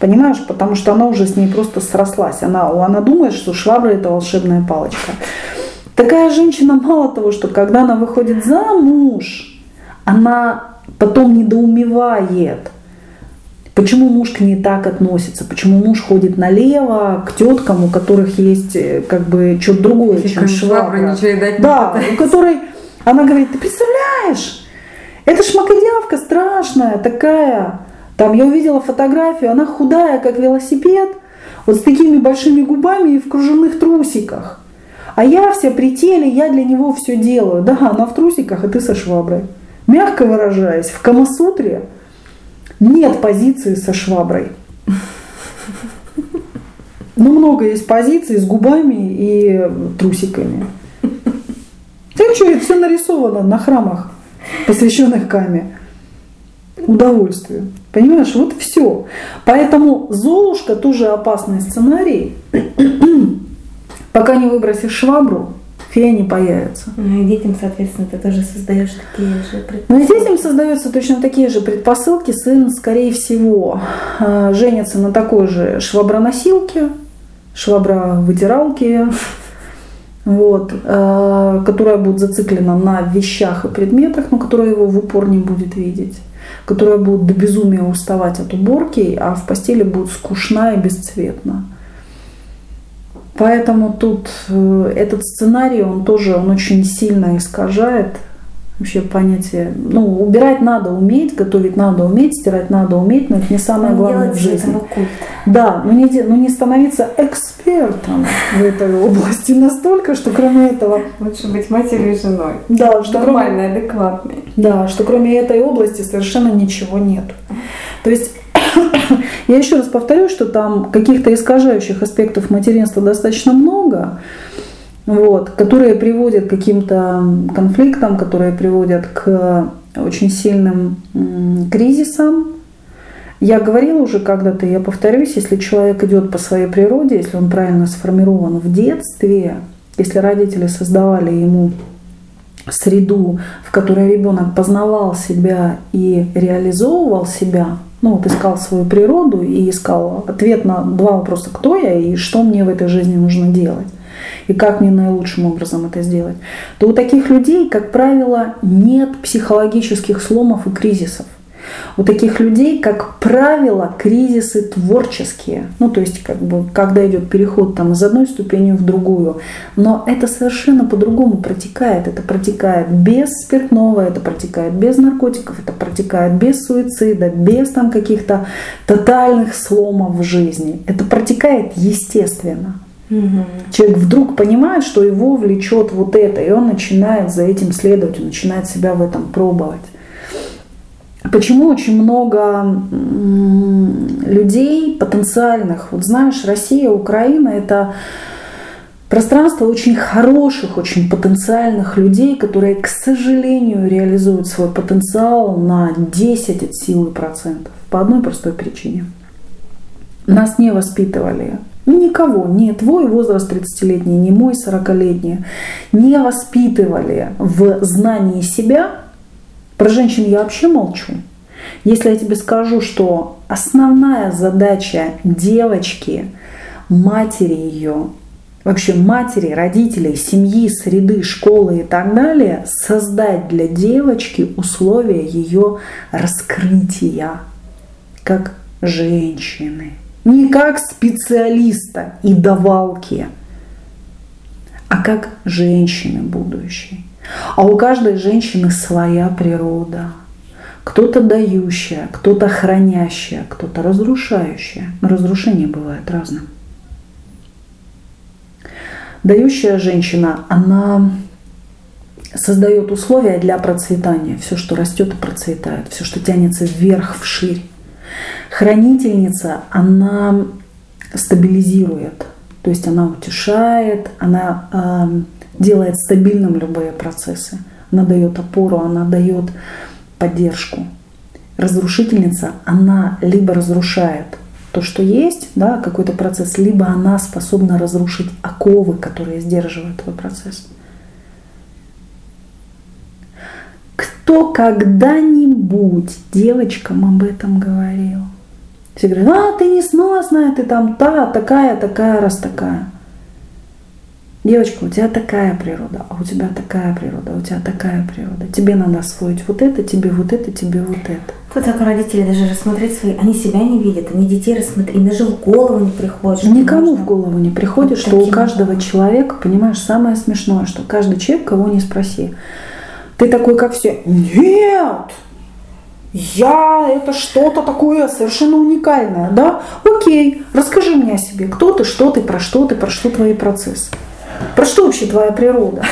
Понимаешь, потому что она уже с ней просто срослась. Она, она думает, что швабра это волшебная палочка. Такая женщина мало того, что когда она выходит замуж, она потом недоумевает, почему муж к ней так относится, почему муж ходит налево к теткам, у которых есть э, как бы что-то другое, чем швабра. Да, у которой она говорит, ты представляешь, это шмакодявка страшная такая. Там я увидела фотографию, она худая, как велосипед, вот с такими большими губами и в кружевных трусиках. А я вся при теле, я для него все делаю. Да, она в трусиках, а ты со шваброй. Мягко выражаясь, в Камасутре нет позиции со шваброй. Ну, много есть позиций с губами и трусиками. Ты что, это все нарисовано на храмах, посвященных Каме. Удовольствию. Понимаешь, вот все. Поэтому Золушка тоже опасный сценарий. Пока не выбросишь швабру, фея не появится. Ну и детям, соответственно, ты тоже создаешь такие же предпосылки. Ну и детям создаются точно такие же предпосылки. Сын, скорее всего, э, женится на такой же шваброносилке, швабровытиралке, вот, э, которая будет зациклена на вещах и предметах, но которая его в упор не будет видеть которая будет до безумия уставать от уборки, а в постели будет скучна и бесцветна. Поэтому тут э, этот сценарий, он тоже он очень сильно искажает вообще понятие. Ну, убирать надо уметь, готовить надо уметь, стирать надо уметь, но это не самое но главное в жизни. Да, но не, но не становиться экспертом в этой области настолько, что кроме этого... Лучше быть матерью и женой. Да, что Нормальной, кроме, адекватной. Да, что кроме этой области совершенно ничего нет. То есть я еще раз повторю, что там каких-то искажающих аспектов материнства достаточно много вот, которые приводят к каким-то конфликтам, которые приводят к очень сильным кризисам. Я говорила уже когда-то, я повторюсь, если человек идет по своей природе, если он правильно сформирован в детстве, если родители создавали ему среду, в которой ребенок познавал себя и реализовывал себя, ну вот искал свою природу и искал ответ на два вопроса, кто я и что мне в этой жизни нужно делать и как мне наилучшим образом это сделать, то у таких людей, как правило, нет психологических сломов и кризисов. У таких людей, как правило, кризисы творческие. Ну, то есть, как бы, когда идет переход там, из одной ступени в другую. Но это совершенно по-другому протекает. Это протекает без спиртного, это протекает без наркотиков, это протекает без суицида, без там каких-то тотальных сломов в жизни. Это протекает естественно. Угу. Человек вдруг понимает, что его влечет вот это, и он начинает за этим следовать, он начинает себя в этом пробовать. Почему очень много людей потенциальных, вот знаешь, Россия, Украина это пространство очень хороших, очень потенциальных людей, которые, к сожалению, реализуют свой потенциал на 10 от силы процентов. По одной простой причине. Нас не воспитывали ну, никого, ни твой возраст 30-летний, ни мой 40-летний, не воспитывали в знании себя. Про женщин я вообще молчу. Если я тебе скажу, что основная задача девочки, матери ее, вообще матери, родителей, семьи, среды, школы и так далее, создать для девочки условия ее раскрытия как женщины не как специалиста и давалки, а как женщины будущей. А у каждой женщины своя природа. Кто-то дающая, кто-то хранящая, кто-то разрушающая. Но разрушение бывает разным. Дающая женщина, она создает условия для процветания. Все, что растет и процветает, все, что тянется вверх, вширь. Хранительница, она стабилизирует, то есть она утешает, она э, делает стабильным любые процессы, она дает опору, она дает поддержку. Разрушительница, она либо разрушает то, что есть, да, какой-то процесс, либо она способна разрушить оковы, которые сдерживают твой процесс. Кто когда-нибудь девочкам об этом говорил? Все говорят, а ты несносная, ты там та, такая, такая, раз такая. Девочка, у тебя такая природа, а у тебя такая природа, у тебя такая природа. Тебе надо освоить вот это, тебе вот это, тебе вот это. Тут так родители даже рассмотреть свои, они себя не видят, они детей рассмотреть, им даже в голову не приходит. Никому можно- в голову не приходит, Вот что у каждого образом. человека, понимаешь, самое смешное, что каждый человек, кого не спроси, ты такой, как все, нет, я это что-то такое совершенно уникальное, да? Окей, расскажи мне о себе, кто ты, что ты, про что ты, про что твои процессы. Про что вообще твоя природа?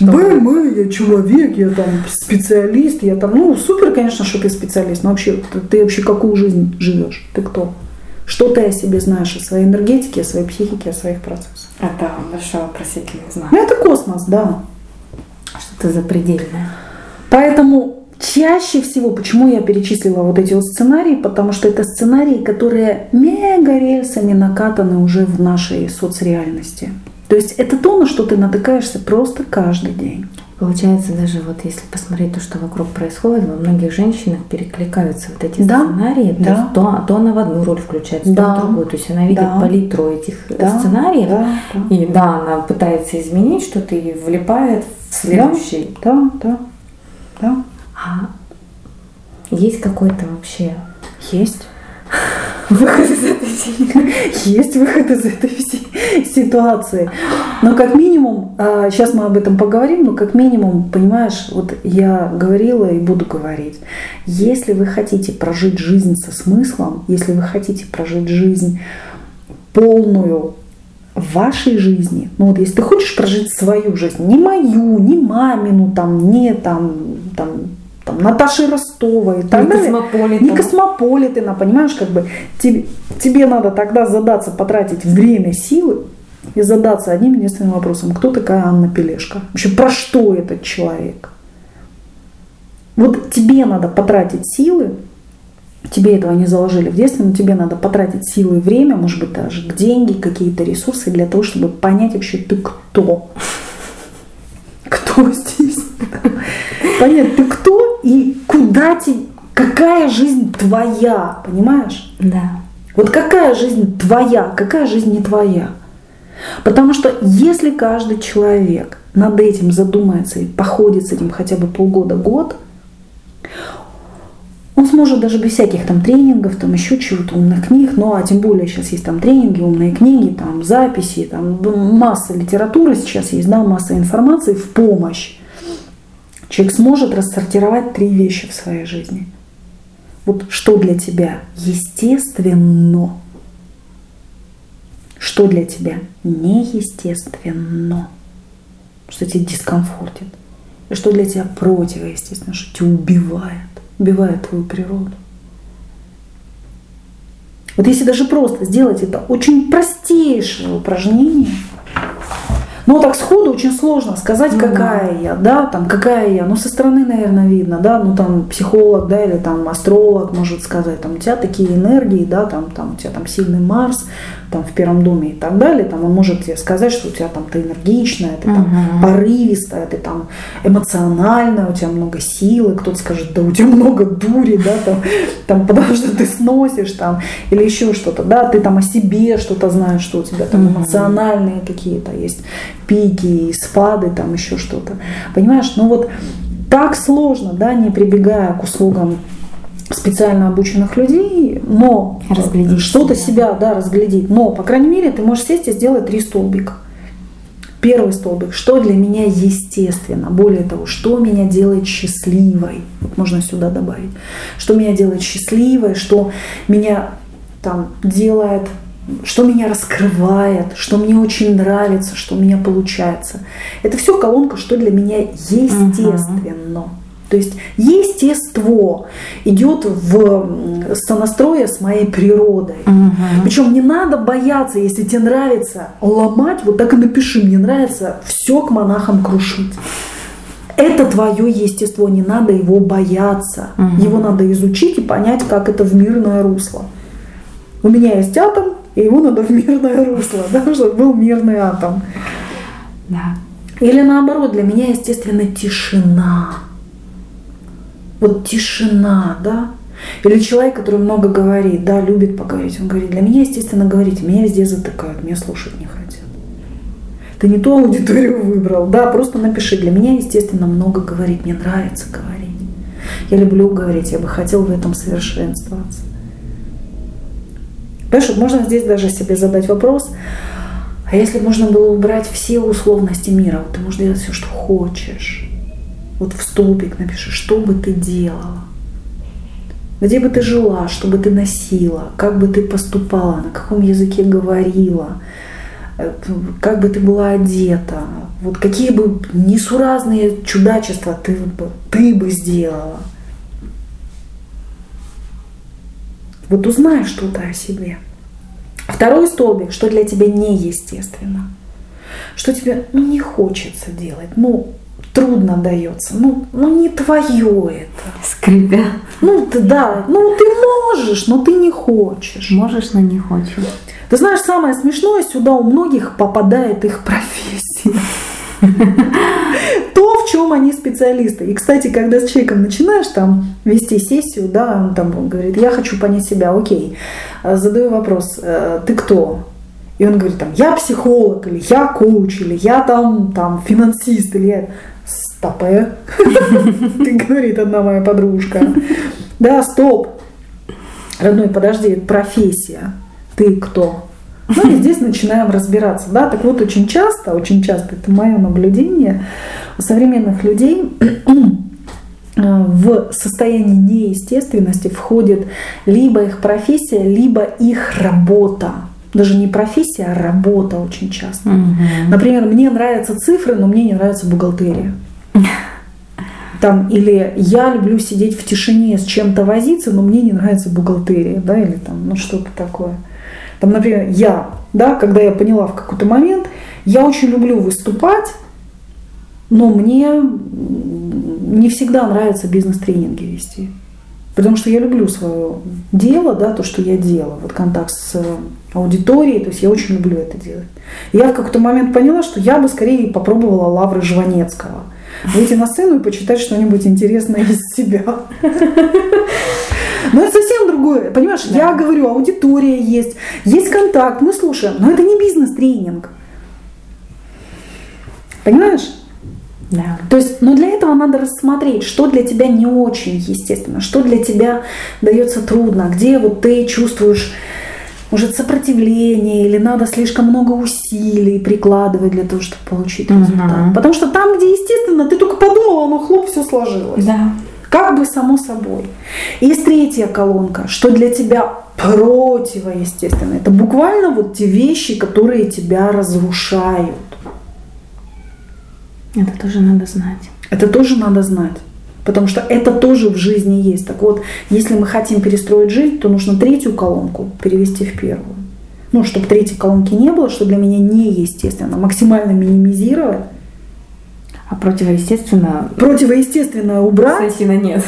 БМ, я человек, я там специалист, я там, ну, супер, конечно, что ты специалист, но вообще, ты, ты вообще какую жизнь живешь? Ты кто? Что ты о себе знаешь, о своей энергетике, о своей психике, о своих процессах? Это большой вопросительный знак. Ну, это космос, да. Что-то запредельное. Поэтому чаще всего, почему я перечислила вот эти вот сценарии, потому что это сценарии, которые мега рельсами накатаны уже в нашей соцреальности. То есть это то, на что ты натыкаешься просто каждый день. Получается, даже вот если посмотреть то, что вокруг происходит, во многих женщинах перекликаются вот эти Да, сценарии. То, да. есть то, то она в одну роль включается, Да, то в другую. То есть она видит да. палитру этих Да, сценариев. да, да. И да, она пытается изменить что-то и влипает в следующий. Да, да, да. А есть какой-то вообще Есть. выход из этой? Есть выход из этой всей ситуации. Но как минимум, сейчас мы об этом поговорим, но как минимум, понимаешь, вот я говорила и буду говорить, если вы хотите прожить жизнь со смыслом, если вы хотите прожить жизнь полную в вашей жизни, ну вот если ты хочешь прожить свою жизнь, не мою, не мамину, там, не там, там, там Наташи Ростовой, и так Не далее. Космополитена. не космополитена, понимаешь, как бы тебе, тебе надо тогда задаться, потратить время, силы и задаться одним единственным вопросом, кто такая Анна Пелешко? Вообще про что этот человек? Вот тебе надо потратить силы, тебе этого не заложили в детстве, но тебе надо потратить силы и время, может быть, даже деньги, какие-то ресурсы для того, чтобы понять вообще ты кто. Кто здесь? Понять, ты кто и куда тебе, какая жизнь твоя, понимаешь? Да. Вот какая жизнь твоя, какая жизнь не твоя. Потому что если каждый человек над этим задумается и походит с этим хотя бы полгода-год, он сможет даже без всяких там тренингов, там еще чего-то, умных книг, ну а тем более сейчас есть там тренинги, умные книги, там записи, там масса литературы сейчас есть, да, масса информации в помощь. Человек сможет рассортировать три вещи в своей жизни. Вот что для тебя естественно, что для тебя неестественно, что тебя дискомфортит, и что для тебя противоестественно, что тебя убивает, убивает твою природу. Вот если даже просто сделать это очень простейшее упражнение, но так сходу очень сложно сказать, Ну какая я, да, там, какая я. Ну, со стороны, наверное, видно, да, ну, там, психолог, да, или там астролог может сказать, там, у тебя такие энергии, да, там, там, у тебя там сильный Марс, там, в первом доме и так далее, там, он может тебе сказать, что у тебя там ты энергичная, ты там Мгм. порывистая, ты там эмоциональная, у тебя много силы, кто-то скажет, да у тебя много дури, да, там, там потому что ты сносишь, там, или еще что-то, да, ты там о себе что-то знаешь, что у тебя там эмоциональные какие-то есть пики спады, там еще что-то. Понимаешь, ну вот так сложно, да, не прибегая к услугам специально обученных людей, но Разглядеть что-то себя. да, разглядеть. Но, по крайней мере, ты можешь сесть и сделать три столбика. Первый столбик, что для меня естественно. Более того, что меня делает счастливой. Вот можно сюда добавить. Что меня делает счастливой, что меня там делает, что меня раскрывает, что мне очень нравится, что у меня получается. Это все колонка, что для меня естественно. То есть естество идет в м, сонастрое с моей природой. Мгм. Причем не надо бояться, если тебе нравится ломать, вот так и напиши, мне нравится все к монахам крушить. Это твое естество, не надо его бояться. Мгм. Его надо изучить и понять, как это в мирное русло. У меня есть атом, и его надо в мирное русло, да, чтобы был мирный атом. Да. Или наоборот, для меня, естественно, тишина. Вот тишина, да. Или человек, который много говорит, да, любит поговорить, он говорит, для меня, естественно, говорить, меня везде затыкают, меня слушать не хотят. ты не ту аудиторию выбрал. Да, просто напиши. Для меня, естественно, много говорить. Мне нравится говорить. Я люблю говорить, я бы хотел в этом совершенствоваться. Понимаешь, можно здесь даже себе задать вопрос, а если можно было убрать все условности мира, вот ты можешь делать все, что хочешь. Вот в столбик напиши, что бы ты делала. Где бы ты жила, что бы ты носила, как бы ты поступала, на каком языке говорила, э, как бы ты была одета, вот какие бы несуразные чудачества ты бы, ты бы сделала. Вот узнай что-то о себе. Второй столбик, что для тебя неестественно. Что тебе ну, не хочется делать, ну, трудно дается, ну, ну не твое это. Скрипя. Ну, ты, да, ну ты можешь, но ты не хочешь. Можешь, но не хочешь. Ты знаешь, самое смешное, сюда у многих попадает их профессия. То, в чем они специалисты. И, кстати, когда с человеком начинаешь там вести сессию, да, он там говорит, я хочу понять себя, окей. Задаю вопрос, «Э, ты кто? И он говорит, там, я психолог, или я коуч, или я там, там финансист, или я... Стопе, говорит одна моя подружка. Да, стоп. Родной, подожди, профессия. Ты кто? Ну и здесь начинаем разбираться. Да? Так вот, очень часто, очень часто, это мое наблюдение, у современных людей в состояние неестественности входит либо их профессия, либо их работа. Даже не профессия, а работа очень часто. Угу. Например, мне нравятся цифры, но мне не нравится бухгалтерия. Там, или я люблю сидеть в тишине с чем-то возиться, но мне не нравится бухгалтерия, да, или там, ну что-то такое. Там, например, я, да, когда я поняла в какой-то момент, я очень люблю выступать, но мне не всегда нравится бизнес-тренинги вести. Потому что я люблю свое дело, да, то, что я делаю, вот контакт с аудиторией, то есть я очень люблю это делать. Я в какой-то момент поняла, что я бы скорее попробовала лавры Жванецкого. Выйти на сцену и почитать что-нибудь интересное из себя. Но это совсем другое. Понимаешь, да. я говорю, аудитория есть, есть контакт, мы слушаем. Но это не бизнес-тренинг. Понимаешь? Да. То есть, но для этого надо рассмотреть, что для тебя не очень естественно, что для тебя дается трудно, где вот ты чувствуешь может сопротивление или надо слишком много усилий прикладывать для того, чтобы получить результат. Угу. Потому что там, где естественно, ты только подумала, оно хлоп, все сложилось. Да. Как бы само собой. Есть третья колонка, что для тебя противоестественно. Это буквально вот те вещи, которые тебя разрушают. Это тоже надо знать. Это тоже надо знать. Потому что это тоже в жизни есть. Так вот, если мы хотим перестроить жизнь, то нужно третью колонку перевести в первую. Ну, чтобы третьей колонки не было, что для меня неестественно, максимально минимизировать а противоестественно? Противоестественное убрать. Сойти на нет.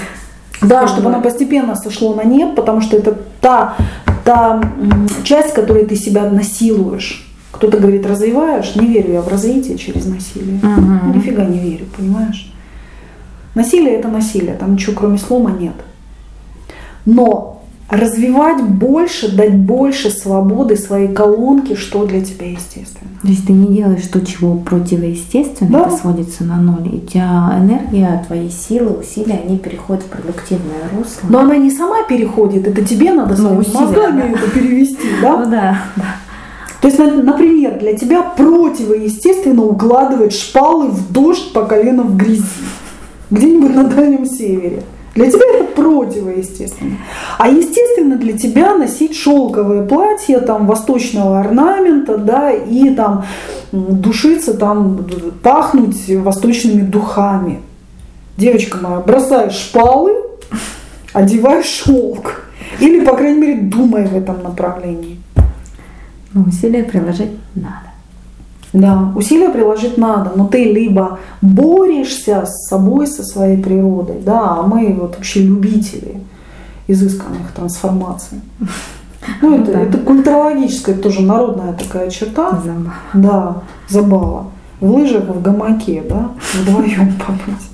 Да, чтобы оно постепенно сошло на нет, потому что это та, та часть, которой ты себя насилуешь. Кто-то говорит, развиваешь, не верю я в развитие через насилие. Угу. Нифига не верю, понимаешь? Насилие это насилие, там ничего кроме слома нет. Но развивать больше, дать больше свободы своей колонке, что для тебя естественно. То есть ты не делаешь то, чего противоестественно, да. это сводится на ноль. И у тебя энергия, твои силы, усилия, они переходят в продуктивное русло. Но она не сама переходит, это тебе надо ну, своими мозгами да. это перевести, да? Ну да, да. То есть, например, для тебя противоестественно укладывать шпалы в дождь по колено в грязи. Где-нибудь на Дальнем Севере. Для тебя это противоестественно. А естественно для тебя носить шелковое платье там восточного орнамента, да, и там душиться, там пахнуть восточными духами. Девочка моя, бросай шпалы, одевай шелк. Или, по крайней мере, думай в этом направлении. Но усилия приложить надо. Да, усилия приложить надо, но ты либо борешься с собой, со своей природой, да, а мы вот вообще любители изысканных трансформаций. Ну, это, да. это культурологическая, тоже народная такая черта. Забава. Да, забава. В лыжах, в гамаке, да, вдвоем побыть.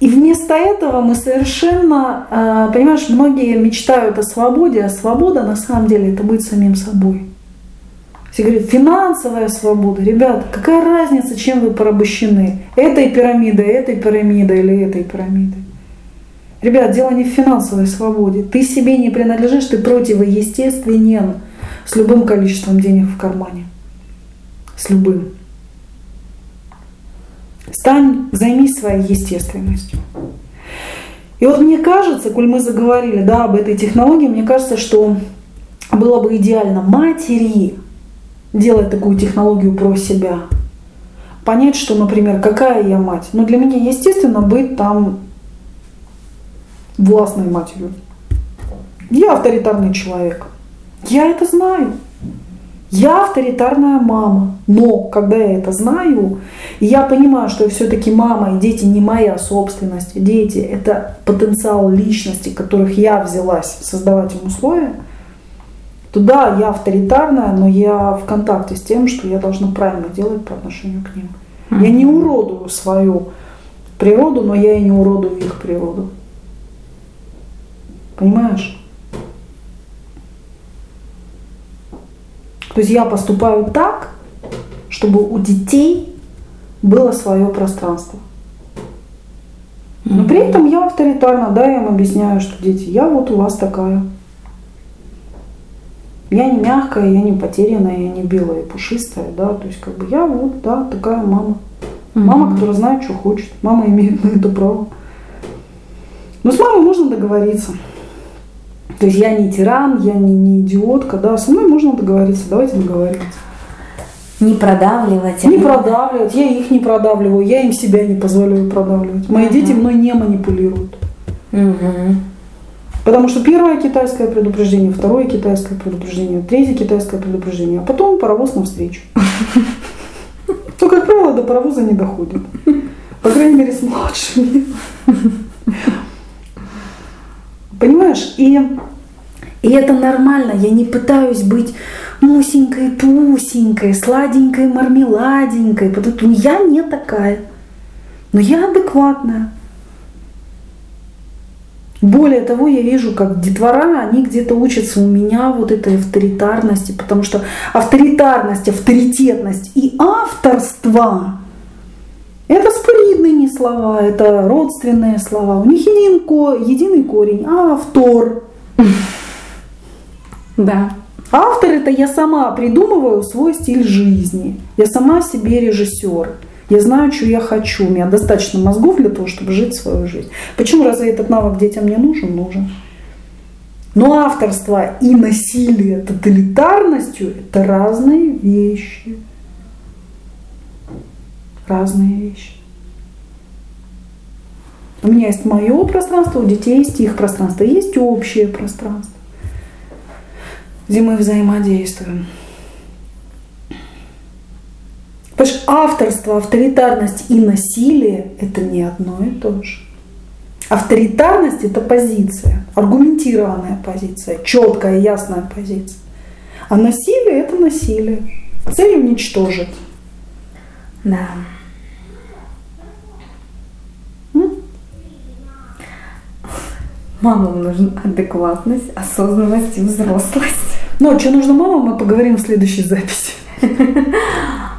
И вместо этого мы совершенно, а, понимаешь, многие мечтают о свободе, а свобода на самом деле это быть самим собой. Все говорят, финансовая свобода. Ребята, какая разница, чем вы порабощены? Этой пирамидой, этой пирамидой или этой пирамидой? Ребят, дело не в финансовой свободе. Ты себе не принадлежишь, ты противоестественен с любым количеством денег в кармане. С любым. Стань, займись своей естественностью. И вот мне кажется, коль мы заговорили да, об этой технологии, мне кажется, что было бы идеально матери делать такую технологию про себя. Понять, что, например, какая я мать. Но для меня, естественно, быть там властной матерью. Я авторитарный человек. Я это знаю. Я авторитарная мама. Но когда я это знаю, и я понимаю, что все-таки мама и дети не моя собственность, дети это потенциал личности, которых я взялась создавать им условия, то да, я авторитарная, но я в контакте с тем, что я должна правильно делать по отношению к ним. Я не уродую свою природу, но я и не уродую их природу. Понимаешь? То есть я поступаю так, чтобы у детей было свое пространство. Но при этом я авторитарна, да, я им объясняю, что дети, я вот у вас такая. Я не мягкая, я не потерянная, я не белая и пушистая, да, то есть как бы я вот, да, такая мама. Мама, которая знает, что хочет. Мама имеет на это право. Но с мамой можно договориться. То есть я не тиран, я не, не идиотка, да, со мной можно договориться, давайте договоримся. Не продавливать. Не продавливать, я их не продавливаю, я им себя не позволяю продавливать. Мои угу. дети мной не манипулируют. Угу. Потому что первое китайское предупреждение, второе китайское предупреждение, третье китайское предупреждение, а потом паровоз навстречу. То, как правило, до паровоза не доходит. По крайней мере, с младшими. Понимаешь? И и это нормально, я не пытаюсь быть мусенькой, пусенькой, сладенькой, мармеладенькой, потому что я не такая. Но я адекватная. Более того, я вижу, как детвора, они где-то учатся у меня вот этой авторитарности, потому что авторитарность, авторитетность и авторство – это споридные слова, это родственные слова. У них един, единый корень – автор. Да. Автор это я сама придумываю свой стиль жизни. Я сама себе режиссер. Я знаю, что я хочу. У меня достаточно мозгов для того, чтобы жить свою жизнь. Почему разве этот навык детям не нужен? Нужен. Но авторство и насилие тоталитарностью – это разные вещи. Разные вещи. У меня есть мое пространство, у детей есть их пространство, есть общее пространство где мы взаимодействуем. Потому что авторство, авторитарность и насилие – это не одно и то же. Авторитарность – это позиция, аргументированная позиция, четкая, ясная позиция. А насилие – это насилие. Цель уничтожить. Да. Мамам нужна адекватность, осознанность и взрослость. Ну, а что нужно мамам, мы поговорим в следующей записи.